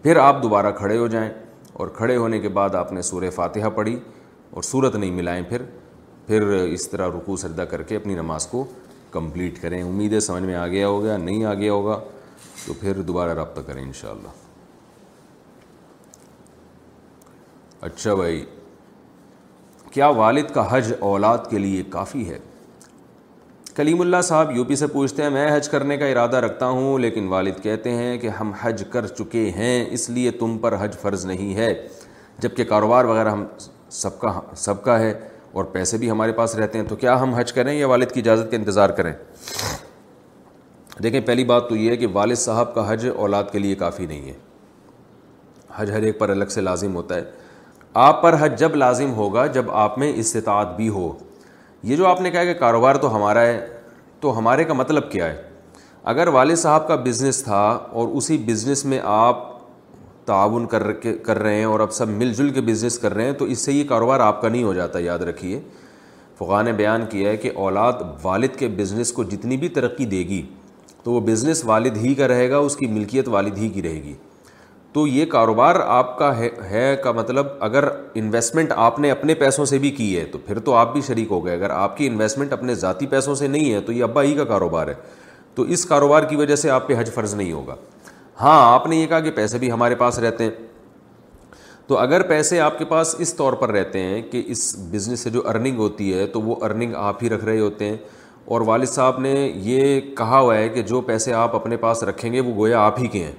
پھر آپ دوبارہ کھڑے ہو جائیں اور کھڑے ہونے کے بعد آپ نے سورہ فاتحہ پڑھی اور صورت نہیں ملائیں پھر پھر اس طرح رکوع سجدہ کر کے اپنی نماز کو کمپلیٹ کریں امید ہے سمجھ میں آ گیا ہوگا نہیں آ گیا ہوگا تو پھر دوبارہ رابطہ کریں انشاءاللہ اچھا بھائی کیا والد کا حج اولاد کے لیے کافی ہے کلیم اللہ صاحب یو پی سے پوچھتے ہیں میں حج کرنے کا ارادہ رکھتا ہوں لیکن والد کہتے ہیں کہ ہم حج کر چکے ہیں اس لیے تم پر حج فرض نہیں ہے جبکہ کاروبار وغیرہ ہم سب کا سب کا ہے اور پیسے بھی ہمارے پاس رہتے ہیں تو کیا ہم حج کریں یا والد کی اجازت کا انتظار کریں دیکھیں پہلی بات تو یہ ہے کہ والد صاحب کا حج اولاد کے لیے کافی نہیں ہے حج ہر ایک پر الگ سے لازم ہوتا ہے آپ پر حج جب لازم ہوگا جب آپ میں استطاعت بھی ہو یہ جو آپ نے کہا کہ کاروبار تو ہمارا ہے تو ہمارے کا مطلب کیا ہے اگر والد صاحب کا بزنس تھا اور اسی بزنس میں آپ تعاون کر کر رہے ہیں اور اب سب مل جل کے بزنس کر رہے ہیں تو اس سے یہ کاروبار آپ کا نہیں ہو جاتا یاد رکھیے فقہ نے بیان کیا ہے کہ اولاد والد کے بزنس کو جتنی بھی ترقی دے گی تو وہ بزنس والد ہی کا رہے گا اس کی ملکیت والد ہی کی رہے گی تو یہ کاروبار آپ کا ہے کا مطلب اگر انویسٹمنٹ آپ نے اپنے پیسوں سے بھی کی ہے تو پھر تو آپ بھی شریک ہو گئے اگر آپ کی انویسٹمنٹ اپنے ذاتی پیسوں سے نہیں ہے تو یہ ابا ہی کا کاروبار ہے تو اس کاروبار کی وجہ سے آپ پہ حج فرض نہیں ہوگا ہاں آپ نے یہ کہا کہ پیسے بھی ہمارے پاس رہتے ہیں تو اگر پیسے آپ کے پاس اس طور پر رہتے ہیں کہ اس بزنس سے جو ارننگ ہوتی ہے تو وہ ارننگ آپ ہی رکھ رہے ہوتے ہیں اور والد صاحب نے یہ کہا ہوا ہے کہ جو پیسے آپ اپنے پاس رکھیں گے وہ گویا آپ ہی کے ہیں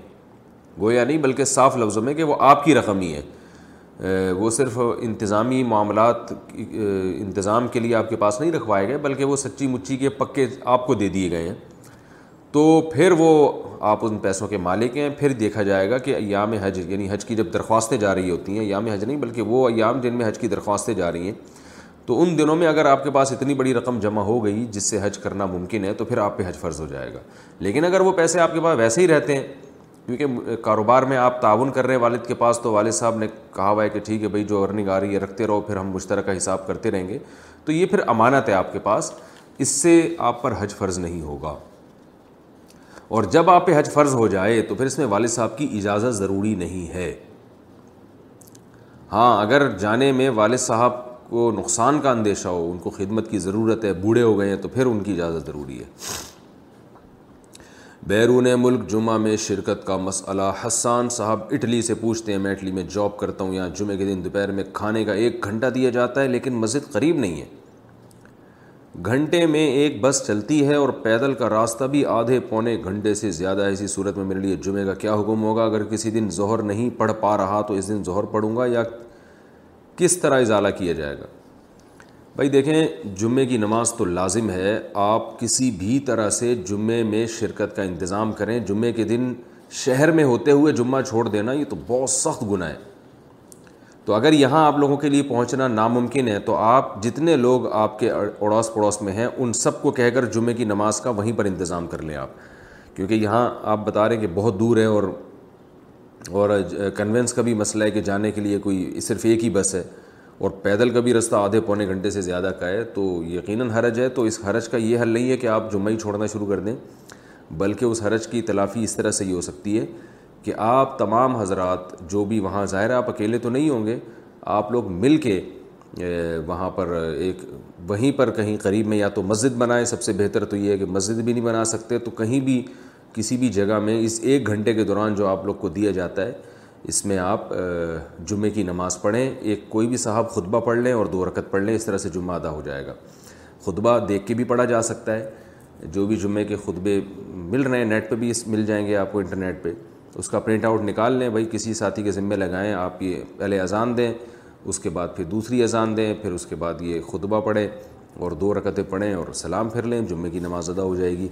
گویا نہیں بلکہ صاف لفظوں میں کہ وہ آپ کی رقم ہی ہے وہ صرف انتظامی معاملات انتظام کے لیے آپ کے پاس نہیں رکھوائے گئے بلکہ وہ سچی مچی کے پکے آپ کو دے دیے گئے ہیں تو پھر وہ آپ ان پیسوں کے مالک ہیں پھر دیکھا جائے گا کہ ایام حج یعنی حج کی جب درخواستیں جا رہی ہوتی ہیں ایام حج نہیں بلکہ وہ ایام جن میں حج کی درخواستیں جا رہی ہیں تو ان دنوں میں اگر آپ کے پاس اتنی بڑی رقم جمع ہو گئی جس سے حج کرنا ممکن ہے تو پھر آپ پہ حج فرض ہو جائے گا لیکن اگر وہ پیسے آپ کے پاس ویسے ہی رہتے ہیں کیونکہ کاروبار میں آپ تعاون کر رہے ہیں والد کے پاس تو والد صاحب نے کہا ہوا ہے کہ ٹھیک ہے بھائی جو ارننگ آ رہی ہے رکھتے رہو پھر ہم مشترکہ حساب کرتے رہیں گے تو یہ پھر امانت ہے آپ کے پاس اس سے آپ پر حج فرض نہیں ہوگا اور جب آپ پہ حج فرض ہو جائے تو پھر اس میں والد صاحب کی اجازت ضروری نہیں ہے ہاں اگر جانے میں والد صاحب کو نقصان کا اندیشہ ہو ان کو خدمت کی ضرورت ہے بوڑھے ہو گئے ہیں تو پھر ان کی اجازت ضروری ہے بیرون ملک جمعہ میں شرکت کا مسئلہ حسان صاحب اٹلی سے پوچھتے ہیں میں اٹلی میں جاب کرتا ہوں یا جمعے کے دن دوپہر میں کھانے کا ایک گھنٹہ دیا جاتا ہے لیکن مسجد قریب نہیں ہے گھنٹے میں ایک بس چلتی ہے اور پیدل کا راستہ بھی آدھے پونے گھنٹے سے زیادہ ہے اسی صورت میں میرے لیے جمعے کا کیا حکم ہوگا اگر کسی دن ظہر نہیں پڑھ پا رہا تو اس دن ظہر پڑھوں گا یا کس طرح اضالہ کیا جائے گا بھائی دیکھیں جمعے کی نماز تو لازم ہے آپ کسی بھی طرح سے جمعے میں شرکت کا انتظام کریں جمعے کے دن شہر میں ہوتے ہوئے جمعہ چھوڑ دینا یہ تو بہت سخت گناہ ہے تو اگر یہاں آپ لوگوں کے لیے پہنچنا ناممکن ہے تو آپ جتنے لوگ آپ کے اڑوس پڑوس میں ہیں ان سب کو کہہ کر جمعے کی نماز کا وہیں پر انتظام کر لیں آپ کیونکہ یہاں آپ بتا رہے ہیں کہ بہت دور ہے اور اور کنوینس کا بھی مسئلہ ہے کہ جانے کے لیے کوئی صرف ایک ہی بس ہے اور پیدل کا بھی رستہ آدھے پونے گھنٹے سے زیادہ کا ہے تو یقیناً حرج ہے تو اس حرج کا یہ حل نہیں ہے کہ آپ جمعہ ہی چھوڑنا شروع کر دیں بلکہ اس حرج کی تلافی اس طرح سے ہی ہو سکتی ہے کہ آپ تمام حضرات جو بھی وہاں ظاہر ہے آپ اکیلے تو نہیں ہوں گے آپ لوگ مل کے وہاں پر ایک وہیں پر کہیں قریب میں یا تو مسجد بنائیں سب سے بہتر تو یہ ہے کہ مسجد بھی نہیں بنا سکتے تو کہیں بھی کسی بھی جگہ میں اس ایک گھنٹے کے دوران جو آپ لوگ کو دیا جاتا ہے اس میں آپ جمعے کی نماز پڑھیں ایک کوئی بھی صاحب خطبہ پڑھ لیں اور دو رکت پڑھ لیں اس طرح سے جمعہ ادا ہو جائے گا خطبہ دیکھ کے بھی پڑھا جا سکتا ہے جو بھی جمعے کے خطبے مل رہے ہیں نیٹ پہ بھی اس مل جائیں گے آپ کو انٹرنیٹ پہ اس کا پرنٹ آؤٹ نکال لیں بھئی کسی ساتھی کے ذمہ لگائیں آپ یہ پہلے اذان دیں اس کے بعد پھر دوسری اذان دیں پھر اس کے بعد یہ خطبہ پڑھیں اور دو رکعتیں پڑھیں اور سلام پھر لیں جمعے کی نماز ادا ہو جائے گی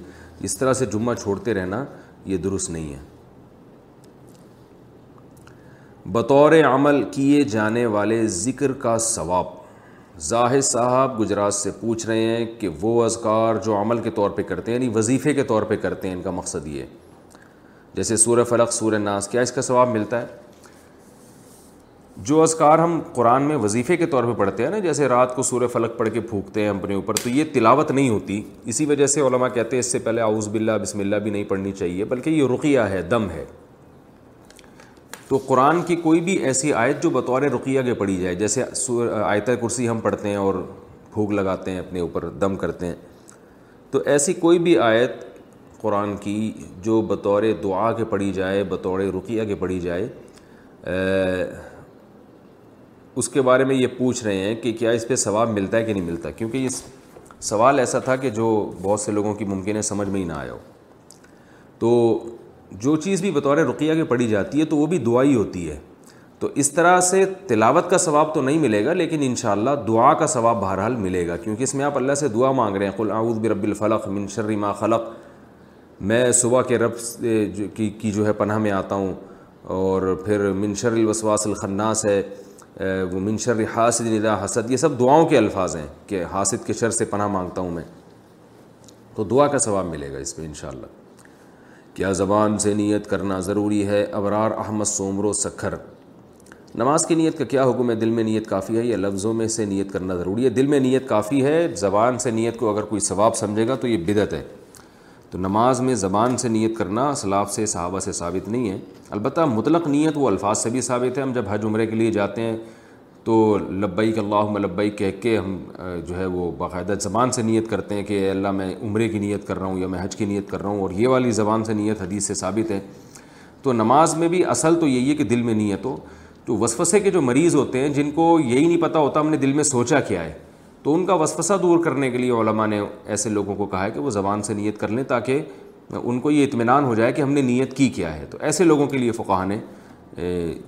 اس طرح سے جمعہ چھوڑتے رہنا یہ درست نہیں ہے بطور عمل کیے جانے والے ذکر کا ثواب زاہد صاحب گجرات سے پوچھ رہے ہیں کہ وہ اذکار جو عمل کے طور پہ کرتے ہیں یعنی وظیفے کے طور پہ کرتے ہیں ان کا مقصد یہ جیسے سورہ فلق سورہ ناس کیا اس کا ثواب ملتا ہے جو اذکار ہم قرآن میں وظیفے کے طور پہ پڑھتے ہیں نا جیسے رات کو سورہ فلق پڑھ کے پھونکتے ہیں اپنے اوپر تو یہ تلاوت نہیں ہوتی اسی وجہ سے علماء کہتے ہیں اس سے پہلے آؤز باللہ بسم اللہ بھی نہیں پڑھنی چاہیے بلکہ یہ رقیہ ہے دم ہے تو قرآن کی کوئی بھی ایسی آیت جو بطور رقیہ کے پڑھی جائے جیسے آیت کرسی ہم پڑھتے ہیں اور پھوک لگاتے ہیں اپنے اوپر دم کرتے ہیں تو ایسی کوئی بھی آیت قرآن کی جو بطور دعا کے پڑھی جائے بطور رقیہ کے پڑھی جائے اس کے بارے میں یہ پوچھ رہے ہیں کہ کیا اس پہ ثواب ملتا ہے کہ نہیں ملتا کیونکہ یہ سوال ایسا تھا کہ جو بہت سے لوگوں کی ممکن ہے سمجھ میں ہی نہ آیا ہو تو جو چیز بھی بطور رقیہ کے پڑھی جاتی ہے تو وہ بھی دعا ہی ہوتی ہے تو اس طرح سے تلاوت کا ثواب تو نہیں ملے گا لیکن انشاءاللہ دعا کا ثواب بہرحال ملے گا کیونکہ اس میں آپ اللہ سے دعا مانگ رہے ہیں قل اعوذ برب الفلق من شر ما خلق میں صبح کے رب کی جو ہے پناہ میں آتا ہوں اور پھر منشر الوسواس الخناس ہے وہ منشر حاسد ندا حسد یہ سب دعاؤں کے الفاظ ہیں کہ حاصد کے شر سے پناہ مانگتا ہوں میں تو دعا کا ثواب ملے گا اس میں انشاءاللہ کیا زبان سے نیت کرنا ضروری ہے ابرار احمد سومرو سکھر نماز کی نیت کا کیا حکم ہے دل میں نیت کافی ہے یا لفظوں میں سے نیت کرنا ضروری ہے دل میں نیت کافی ہے زبان سے نیت کو اگر کوئی ثواب سمجھے گا تو یہ بدعت ہے تو نماز میں زبان سے نیت کرنا اسلاف سے صحابہ سے ثابت نہیں ہے البتہ مطلق نیت وہ الفاظ سے بھی ثابت ہے ہم جب حج عمرے کے لیے جاتے ہیں تو لبئی کے اللہ ملبئی کہہ کے ہم جو ہے وہ باقاعدہ زبان سے نیت کرتے ہیں کہ اللہ میں عمرے کی نیت کر رہا ہوں یا میں حج کی نیت کر رہا ہوں اور یہ والی زبان سے نیت حدیث سے ثابت ہے تو نماز میں بھی اصل تو یہی ہے کہ دل میں نیت ہو تو وسوسے کے جو مریض ہوتے ہیں جن کو یہی نہیں پتہ ہوتا ہم نے دل میں سوچا کیا ہے تو ان کا وسوسہ دور کرنے کے لیے علماء نے ایسے لوگوں کو کہا ہے کہ وہ زبان سے نیت کر لیں تاکہ ان کو یہ اطمینان ہو جائے کہ ہم نے نیت کی کیا ہے تو ایسے لوگوں کے لیے فقہ نے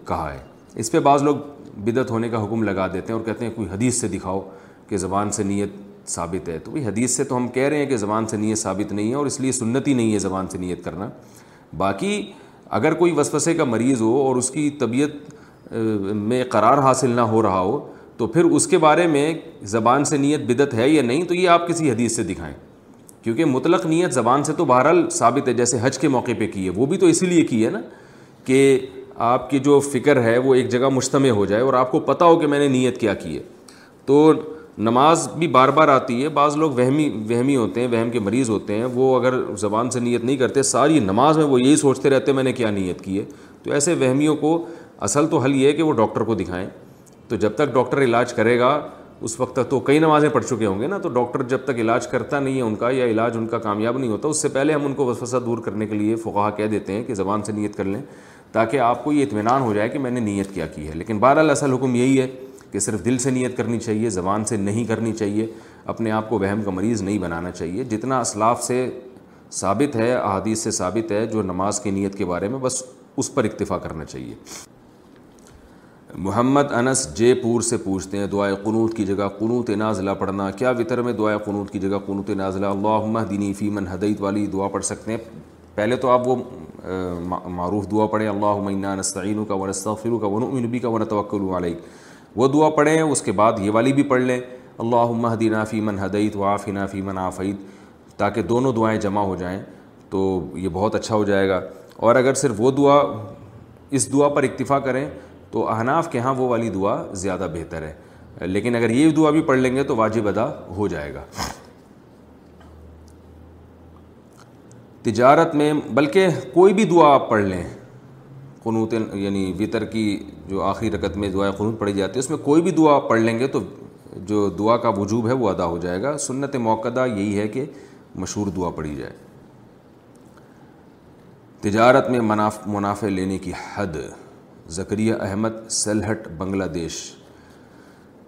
کہا ہے اس پہ بعض لوگ بدعت ہونے کا حکم لگا دیتے ہیں اور کہتے ہیں کوئی حدیث سے دکھاؤ کہ زبان سے نیت ثابت ہے تو بھائی حدیث سے تو ہم کہہ رہے ہیں کہ زبان سے نیت ثابت نہیں ہے اور اس لیے سنتی نہیں ہے زبان سے نیت کرنا باقی اگر کوئی وسوسے کا مریض ہو اور اس کی طبیعت میں قرار حاصل نہ ہو رہا ہو تو پھر اس کے بارے میں زبان سے نیت بدت ہے یا نہیں تو یہ آپ کسی حدیث سے دکھائیں کیونکہ مطلق نیت زبان سے تو بہرحال ثابت ہے جیسے حج کے موقع پہ کی ہے وہ بھی تو اسی لیے کی ہے نا کہ آپ کی جو فکر ہے وہ ایک جگہ مشتمع ہو جائے اور آپ کو پتہ ہو کہ میں نے نیت کیا کی ہے تو نماز بھی بار بار آتی ہے بعض لوگ وہمی وہمی ہوتے ہیں وہم کے مریض ہوتے ہیں وہ اگر زبان سے نیت نہیں کرتے ساری نماز میں وہ یہی سوچتے رہتے ہیں میں نے کیا نیت کی ہے تو ایسے وہمیوں کو اصل تو حل یہ ہے کہ وہ ڈاکٹر کو دکھائیں تو جب تک ڈاکٹر علاج کرے گا اس وقت تک تو کئی نمازیں پڑھ چکے ہوں گے نا تو ڈاکٹر جب تک علاج کرتا نہیں ہے ان کا یا علاج ان کا کامیاب نہیں ہوتا اس سے پہلے ہم ان کو وسوسہ دور کرنے کے لیے فقہ کہہ دیتے ہیں کہ زبان سے نیت کر لیں تاکہ آپ کو یہ اطمینان ہو جائے کہ میں نے نیت کیا کی ہے لیکن بہرحال اصل حکم یہی ہے کہ صرف دل سے نیت کرنی چاہیے زبان سے نہیں کرنی چاہیے اپنے آپ کو وہم کا مریض نہیں بنانا چاہیے جتنا اسلاف سے ثابت ہے احادیث سے ثابت ہے جو نماز کی نیت کے بارے میں بس اس پر اکتفا کرنا چاہیے محمد انس جے پور سے پوچھتے ہیں دعا قنوت کی جگہ قنوط نازلہ پڑھنا کیا وطر میں دعا قنوت کی جگہ قنوت نازلہ اللہ فی من حدیت والی دعا پڑھ سکتے ہیں پہلے تو آپ وہ معروف دعا پڑھیں اللہ عمینہ انستعینوں کا ونسطی کا بی کا ونتوکل توقع وہ دعا پڑھیں اس کے بعد یہ والی بھی پڑھ لیں اللہ محدینہ فی من حدیت آفینہ فی من عافیت تاکہ دونوں دعائیں جمع ہو جائیں تو یہ بہت اچھا ہو جائے گا اور اگر صرف وہ دعا اس دعا پر اکتفا کریں تو احناف کے ہاں وہ والی دعا زیادہ بہتر ہے لیکن اگر یہ دعا بھی پڑھ لیں گے تو واجب ادا ہو جائے گا تجارت میں بلکہ کوئی بھی دعا آپ پڑھ لیں قنوت یعنی وطر کی جو آخری رکت میں دعا قنوت پڑھی جاتی ہے اس میں کوئی بھی دعا آپ پڑھ لیں گے تو جو دعا کا وجوب ہے وہ ادا ہو جائے گا سنت موقع یہی ہے کہ مشہور دعا پڑھی جائے تجارت میں منافع لینے کی حد زکریہ احمد سلہٹ بنگلہ دیش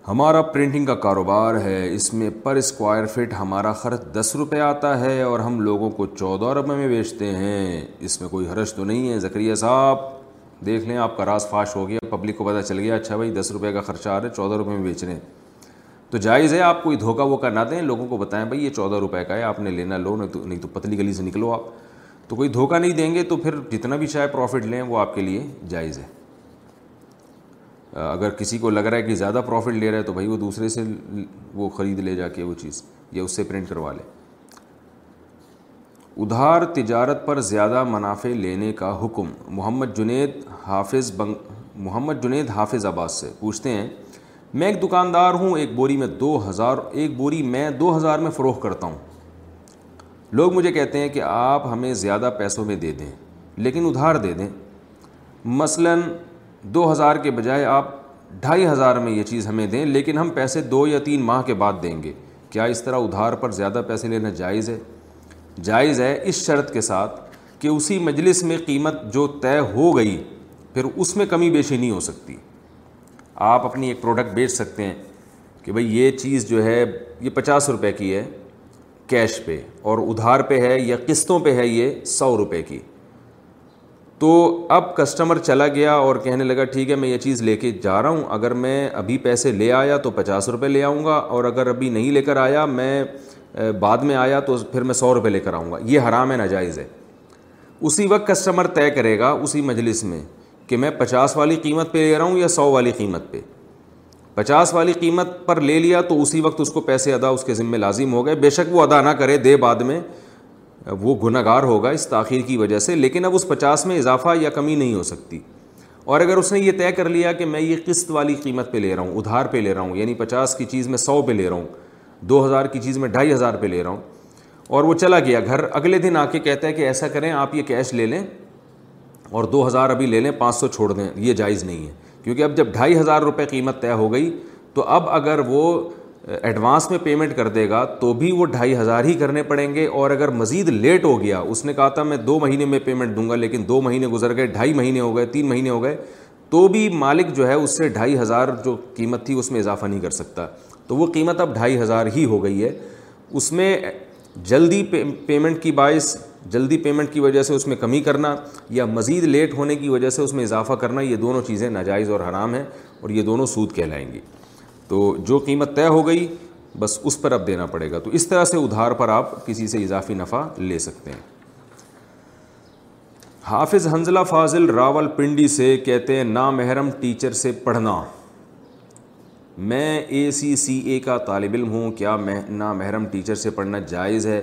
ہمارا پرنٹنگ کا کاروبار ہے اس میں پر اسکوائر فٹ ہمارا خرچ دس روپے آتا ہے اور ہم لوگوں کو چودہ روپے میں بیچتے ہیں اس میں کوئی حرش تو نہیں ہے زکریہ صاحب دیکھ لیں آپ کا راز فاش ہو گیا پبلک کو پتہ چل گیا اچھا بھائی دس روپے کا خرچہ آ رہا ہے چودہ روپے میں بیچ رہے ہیں تو جائز ہے آپ کوئی دھوکہ وہ نہ دیں لوگوں کو بتائیں بھائی یہ چودہ روپے کا ہے آپ نے لینا لو نہیں تو نہیں تو پتلی گلی سے نکلو آپ تو کوئی دھوکہ نہیں دیں گے تو پھر جتنا بھی چاہے پروفٹ لیں وہ آپ کے لیے جائز ہے اگر کسی کو لگ رہا ہے کہ زیادہ پروفٹ لے رہا ہے تو بھائی وہ دوسرے سے وہ خرید لے جا کے وہ چیز یا اس سے پرنٹ کروا لے ادھار تجارت پر زیادہ منافع لینے کا حکم محمد جنید حافظ بنگ محمد جنید حافظ عباس سے پوچھتے ہیں میں ایک دکاندار ہوں ایک بوری میں دو ہزار ایک بوری میں دو ہزار میں فروغ کرتا ہوں لوگ مجھے کہتے ہیں کہ آپ ہمیں زیادہ پیسوں میں دے دیں لیکن ادھار دے دیں مثلاً دو ہزار کے بجائے آپ ڈھائی ہزار میں یہ چیز ہمیں دیں لیکن ہم پیسے دو یا تین ماہ کے بعد دیں گے کیا اس طرح ادھار پر زیادہ پیسے لینا جائز ہے جائز ہے اس شرط کے ساتھ کہ اسی مجلس میں قیمت جو طے ہو گئی پھر اس میں کمی بیشی نہیں ہو سکتی آپ اپنی ایک پروڈکٹ بیچ سکتے ہیں کہ بھائی یہ چیز جو ہے یہ پچاس روپے کی ہے کیش پہ اور ادھار پہ ہے یا قسطوں پہ ہے یہ سو روپے کی تو اب کسٹمر چلا گیا اور کہنے لگا ٹھیک ہے میں یہ چیز لے کے جا رہا ہوں اگر میں ابھی پیسے لے آیا تو پچاس روپے لے آؤں گا اور اگر ابھی نہیں لے کر آیا میں بعد میں آیا تو پھر میں سو روپے لے کر آؤں گا یہ حرام ہے ناجائز ہے اسی وقت کسٹمر طے کرے گا اسی مجلس میں کہ میں پچاس والی قیمت پہ لے رہا ہوں یا سو والی قیمت پہ پچاس والی قیمت پر لے لیا تو اسی وقت اس کو پیسے ادا اس کے ذمے لازم ہو گئے بے شک وہ ادا نہ کرے دے بعد میں وہ گناہ گار ہوگا اس تاخیر کی وجہ سے لیکن اب اس پچاس میں اضافہ یا کمی نہیں ہو سکتی اور اگر اس نے یہ طے کر لیا کہ میں یہ قسط والی قیمت پہ لے رہا ہوں ادھار پہ لے رہا ہوں یعنی پچاس کی چیز میں سو پہ لے رہا ہوں دو ہزار کی چیز میں ڈھائی ہزار پہ لے رہا ہوں اور وہ چلا گیا گھر اگلے دن آ کے کہتا ہے کہ ایسا کریں آپ یہ کیش لے لیں اور دو ہزار ابھی لے لیں پانچ سو چھوڑ دیں یہ جائز نہیں ہے کیونکہ اب جب ڈھائی ہزار روپے قیمت طے ہو گئی تو اب اگر وہ ایڈوانس میں پیمنٹ کر دے گا تو بھی وہ ڈھائی ہزار ہی کرنے پڑیں گے اور اگر مزید لیٹ ہو گیا اس نے کہا تھا میں دو مہینے میں پیمنٹ دوں گا لیکن دو مہینے گزر گئے ڈھائی مہینے ہو گئے تین مہینے ہو گئے تو بھی مالک جو ہے اس سے ڈھائی ہزار جو قیمت تھی اس میں اضافہ نہیں کر سکتا تو وہ قیمت اب ڈھائی ہزار ہی ہو گئی ہے اس میں جلدی پیمنٹ کی باعث جلدی پیمنٹ کی وجہ سے اس میں کمی کرنا یا مزید لیٹ ہونے کی وجہ سے اس میں اضافہ کرنا یہ دونوں چیزیں ناجائز اور حرام ہیں اور یہ دونوں سود کہلائیں گی تو جو قیمت طے ہو گئی بس اس پر اب دینا پڑے گا تو اس طرح سے ادھار پر آپ کسی سے اضافی نفع لے سکتے ہیں حافظ حنزلہ فاضل راول پنڈی سے کہتے ہیں نا محرم ٹیچر سے پڑھنا میں اے سی سی اے کا طالب علم ہوں کیا نامحرم ٹیچر سے پڑھنا جائز ہے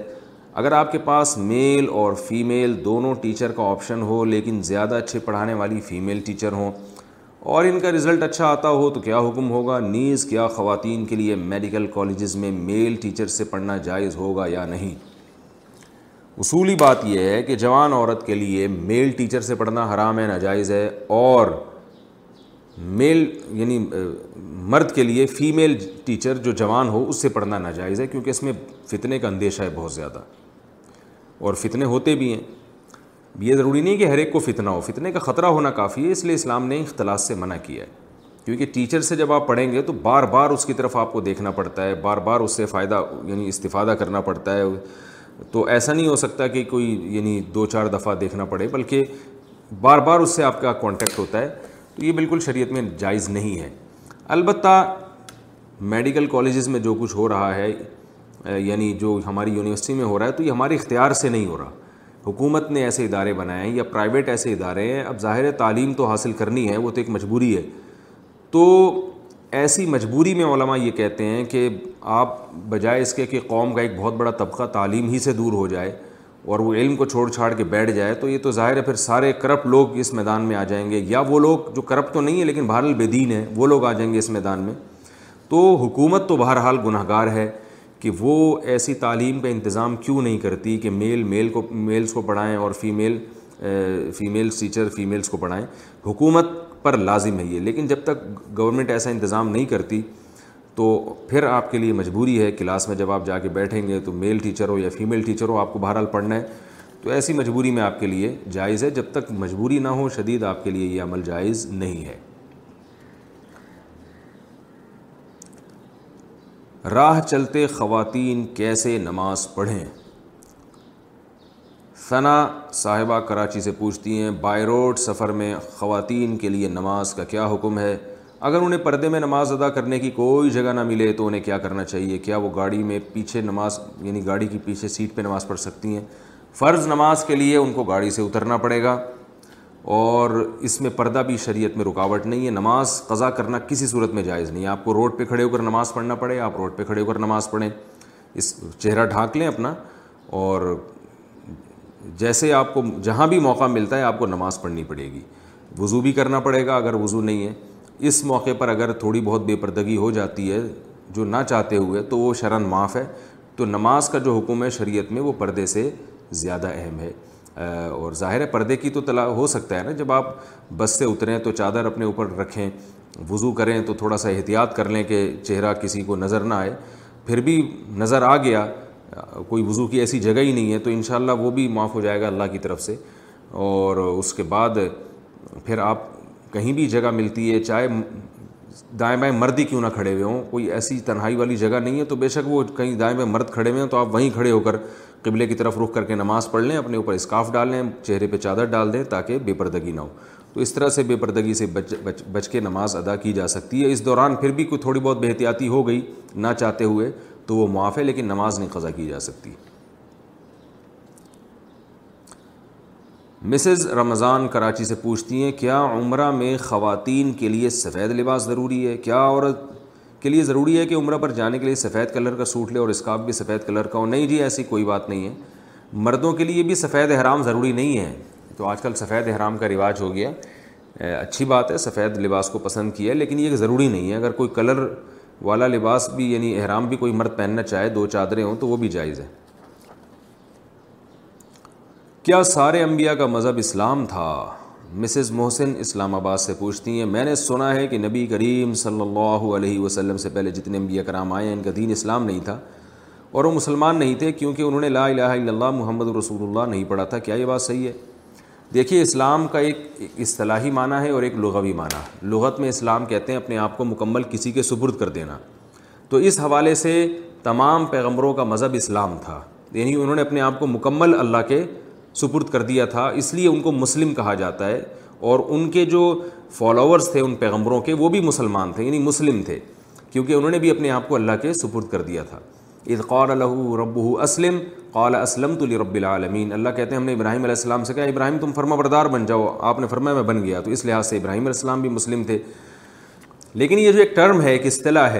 اگر آپ کے پاس میل اور فیمیل دونوں ٹیچر کا آپشن ہو لیکن زیادہ اچھے پڑھانے والی فیمیل ٹیچر ہوں اور ان کا رزلٹ اچھا آتا ہو تو کیا حکم ہوگا نیز کیا خواتین کے لیے میڈیکل کالجز میں میل ٹیچر سے پڑھنا جائز ہوگا یا نہیں اصولی بات یہ ہے کہ جوان عورت کے لیے میل ٹیچر سے پڑھنا حرام ہے ناجائز ہے اور میل یعنی مرد کے لیے فیمیل ٹیچر جو جوان ہو اس سے پڑھنا ناجائز ہے کیونکہ اس میں فتنے کا اندیشہ ہے بہت زیادہ اور فتنے ہوتے بھی ہیں یہ ضروری نہیں کہ ہر ایک کو فتنہ ہو فتنے کا خطرہ ہونا کافی ہے اس لیے اسلام نے اختلاط سے منع کیا ہے کیونکہ ٹیچر سے جب آپ پڑھیں گے تو بار بار اس کی طرف آپ کو دیکھنا پڑتا ہے بار بار اس سے فائدہ یعنی استفادہ کرنا پڑتا ہے تو ایسا نہیں ہو سکتا کہ کوئی یعنی دو چار دفعہ دیکھنا پڑے بلکہ بار بار اس سے آپ کا کانٹیکٹ ہوتا ہے تو یہ بالکل شریعت میں جائز نہیں ہے البتہ میڈیکل کالجز میں جو کچھ ہو رہا ہے یعنی جو ہماری یونیورسٹی میں ہو رہا ہے تو یہ ہمارے اختیار سے نہیں ہو رہا حکومت نے ایسے ادارے بنائے ہیں یا پرائیویٹ ایسے ادارے ہیں اب ظاہر تعلیم تو حاصل کرنی ہے وہ تو ایک مجبوری ہے تو ایسی مجبوری میں علماء یہ کہتے ہیں کہ آپ بجائے اس کے کہ قوم کا ایک بہت بڑا طبقہ تعلیم ہی سے دور ہو جائے اور وہ علم کو چھوڑ چھاڑ کے بیٹھ جائے تو یہ تو ظاہر ہے پھر سارے کرپٹ لوگ اس میدان میں آ جائیں گے یا وہ لوگ جو کرپٹ تو نہیں ہے لیکن بہرحال بے دین ہیں وہ لوگ آ جائیں گے اس میدان میں تو حکومت تو بہرحال گناہ گار ہے کہ وہ ایسی تعلیم کا انتظام کیوں نہیں کرتی کہ میل میل کو میلز کو پڑھائیں اور فیمیل فیمیلس ٹیچر فیمیلز کو پڑھائیں حکومت پر لازم ہے یہ لیکن جب تک گورنمنٹ ایسا انتظام نہیں کرتی تو پھر آپ کے لیے مجبوری ہے کلاس میں جب آپ جا کے بیٹھیں گے تو میل ٹیچر ہو یا فیمیل ٹیچر ہو آپ کو بہرحال پڑھنا ہے تو ایسی مجبوری میں آپ کے لیے جائز ہے جب تک مجبوری نہ ہو شدید آپ کے لیے یہ عمل جائز نہیں ہے راہ چلتے خواتین کیسے نماز پڑھیں ثنا صاحبہ کراچی سے پوچھتی ہیں بائی روڈ سفر میں خواتین کے لیے نماز کا کیا حکم ہے اگر انہیں پردے میں نماز ادا کرنے کی کوئی جگہ نہ ملے تو انہیں کیا کرنا چاہیے کیا وہ گاڑی میں پیچھے نماز یعنی گاڑی کی پیچھے سیٹ پہ نماز پڑھ سکتی ہیں فرض نماز کے لیے ان کو گاڑی سے اترنا پڑے گا اور اس میں پردہ بھی شریعت میں رکاوٹ نہیں ہے نماز قضا کرنا کسی صورت میں جائز نہیں ہے آپ کو روڈ پہ کھڑے ہو کر نماز پڑھنا پڑے آپ روڈ پہ کھڑے ہو کر نماز پڑھیں اس چہرہ ڈھانک لیں اپنا اور جیسے آپ کو جہاں بھی موقع ملتا ہے آپ کو نماز پڑھنی پڑے گی وضو بھی کرنا پڑے گا اگر وضو نہیں ہے اس موقع پر اگر تھوڑی بہت بے پردگی ہو جاتی ہے جو نہ چاہتے ہوئے تو وہ شرن معاف ہے تو نماز کا جو حکم ہے شریعت میں وہ پردے سے زیادہ اہم ہے اور ظاہر ہے پردے کی تو تلا ہو سکتا ہے نا جب آپ بس سے اتریں تو چادر اپنے اوپر رکھیں وضو کریں تو تھوڑا سا احتیاط کر لیں کہ چہرہ کسی کو نظر نہ آئے پھر بھی نظر آ گیا کوئی وضو کی ایسی جگہ ہی نہیں ہے تو انشاءاللہ وہ بھی معاف ہو جائے گا اللہ کی طرف سے اور اس کے بعد پھر آپ کہیں بھی جگہ ملتی ہے چاہے دائیں بائیں مرد ہی کیوں نہ کھڑے ہوئے ہوں کوئی ایسی تنہائی والی جگہ نہیں ہے تو بے شک وہ کہیں دائیں بائیں مرد کھڑے ہوئے ہوں تو آپ وہیں کھڑے ہو کر قبلے کی طرف رخ کر کے نماز پڑھ لیں اپنے اوپر اسکارف ڈال لیں چہرے پہ چادر ڈال دیں تاکہ بے پردگی نہ ہو تو اس طرح سے بے پردگی سے بچ بچ بچ کے نماز ادا کی جا سکتی ہے اس دوران پھر بھی کوئی تھوڑی بہت بے احتیاطی ہو گئی نہ چاہتے ہوئے تو وہ معاف ہے لیکن نماز نہیں قضا کی جا سکتی مسز رمضان کراچی سے پوچھتی ہیں کیا عمرہ میں خواتین کے لیے سفید لباس ضروری ہے کیا عورت کے لیے ضروری ہے کہ عمرہ پر جانے کے لیے سفید کلر کا سوٹ لے اور اسکارف بھی سفید کلر کا ہو نہیں جی ایسی کوئی بات نہیں ہے مردوں کے لیے بھی سفید احرام ضروری نہیں ہے تو آج کل سفید احرام کا رواج ہو گیا اچھی بات ہے سفید لباس کو پسند کیا ہے لیکن یہ ضروری نہیں ہے اگر کوئی کلر والا لباس بھی یعنی احرام بھی کوئی مرد پہننا چاہے دو چادریں ہوں تو وہ بھی جائز ہے کیا سارے انبیاء کا مذہب اسلام تھا مسز محسن اسلام آباد سے پوچھتی ہیں میں نے سنا ہے کہ نبی کریم صلی اللہ علیہ وسلم سے پہلے جتنے بھی اکرام آئے ہیں ان کا دین اسلام نہیں تھا اور وہ مسلمان نہیں تھے کیونکہ انہوں نے لا الہ الا اللہ محمد رسول اللہ نہیں پڑھا تھا کیا یہ بات صحیح ہے دیکھیے اسلام کا ایک اصطلاحی معنی ہے اور ایک لغوی معنی معنی لغت میں اسلام کہتے ہیں اپنے آپ کو مکمل کسی کے سبرد کر دینا تو اس حوالے سے تمام پیغمبروں کا مذہب اسلام تھا یعنی انہوں نے اپنے آپ کو مکمل اللہ کے سپرد کر دیا تھا اس لیے ان کو مسلم کہا جاتا ہے اور ان کے جو فالوورس تھے ان پیغمبروں کے وہ بھی مسلمان تھے یعنی مسلم تھے کیونکہ انہوں نے بھی اپنے آپ کو اللہ کے سپرد کر دیا تھا قال له ربه اسلم قال اسلمت لرب العالمین اللہ کہتے ہیں ہم نے ابراہیم علیہ السلام سے کہا ابراہیم تم فرما بردار بن جاؤ آپ نے فرما میں بن گیا تو اس لحاظ سے ابراہیم علیہ السلام بھی مسلم تھے لیکن یہ جو ایک ٹرم ہے ایک اصطلاح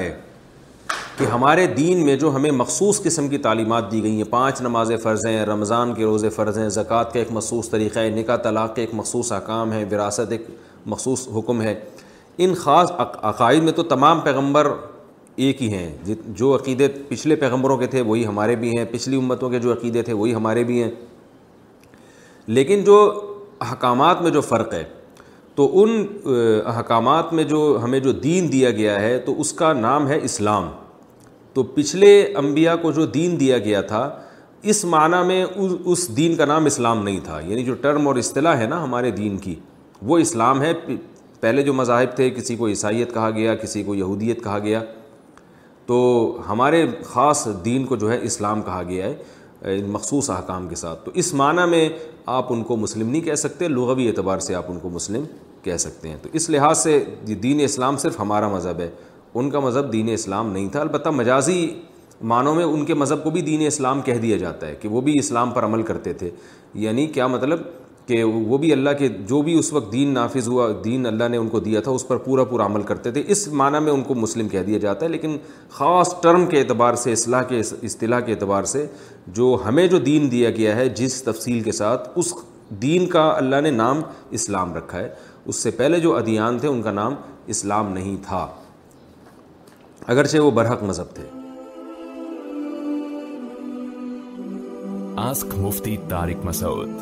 کہ ہمارے دین میں جو ہمیں مخصوص قسم کی تعلیمات دی گئی ہیں پانچ نماز فرض ہیں رمضان کے روزے فرض ہیں زکوٰۃ کا ایک مخصوص طریقہ ہے نکاح طلاق کے ایک مخصوص حکام ہے وراثت ایک مخصوص حکم ہے ان خاص عقائد میں تو تمام پیغمبر ایک ہی ہیں جو عقیدے پچھلے پیغمبروں کے تھے وہی ہمارے بھی ہیں پچھلی امتوں کے جو عقیدے تھے وہی ہمارے بھی ہیں لیکن جو احکامات میں جو فرق ہے تو ان احکامات میں جو ہمیں جو دین دیا گیا ہے تو اس کا نام ہے اسلام تو پچھلے انبیاء کو جو دین دیا گیا تھا اس معنی میں اس دین کا نام اسلام نہیں تھا یعنی جو ٹرم اور اصطلاح ہے نا ہمارے دین کی وہ اسلام ہے پہلے جو مذاہب تھے کسی کو عیسائیت کہا گیا کسی کو یہودیت کہا گیا تو ہمارے خاص دین کو جو ہے اسلام کہا گیا ہے مخصوص احکام کے ساتھ تو اس معنی میں آپ ان کو مسلم نہیں کہہ سکتے لغوی اعتبار سے آپ ان کو مسلم کہہ سکتے ہیں تو اس لحاظ سے دین اسلام صرف ہمارا مذہب ہے ان کا مذہب دین اسلام نہیں تھا البتہ مجازی معنوں میں ان کے مذہب کو بھی دین اسلام کہہ دیا جاتا ہے کہ وہ بھی اسلام پر عمل کرتے تھے یعنی کیا مطلب کہ وہ بھی اللہ کے جو بھی اس وقت دین نافذ ہوا دین اللہ نے ان کو دیا تھا اس پر پورا پورا عمل کرتے تھے اس معنی میں ان کو مسلم کہہ دیا جاتا ہے لیکن خاص ٹرم کے اعتبار سے اصلاح کے اصطلاح کے اعتبار سے جو ہمیں جو دین دیا گیا ہے جس تفصیل کے ساتھ اس دین کا اللہ نے نام اسلام رکھا ہے اس سے پہلے جو ادیان تھے ان کا نام اسلام نہیں تھا اگرچہ وہ برحق مذہب تھے ask Mufti Masood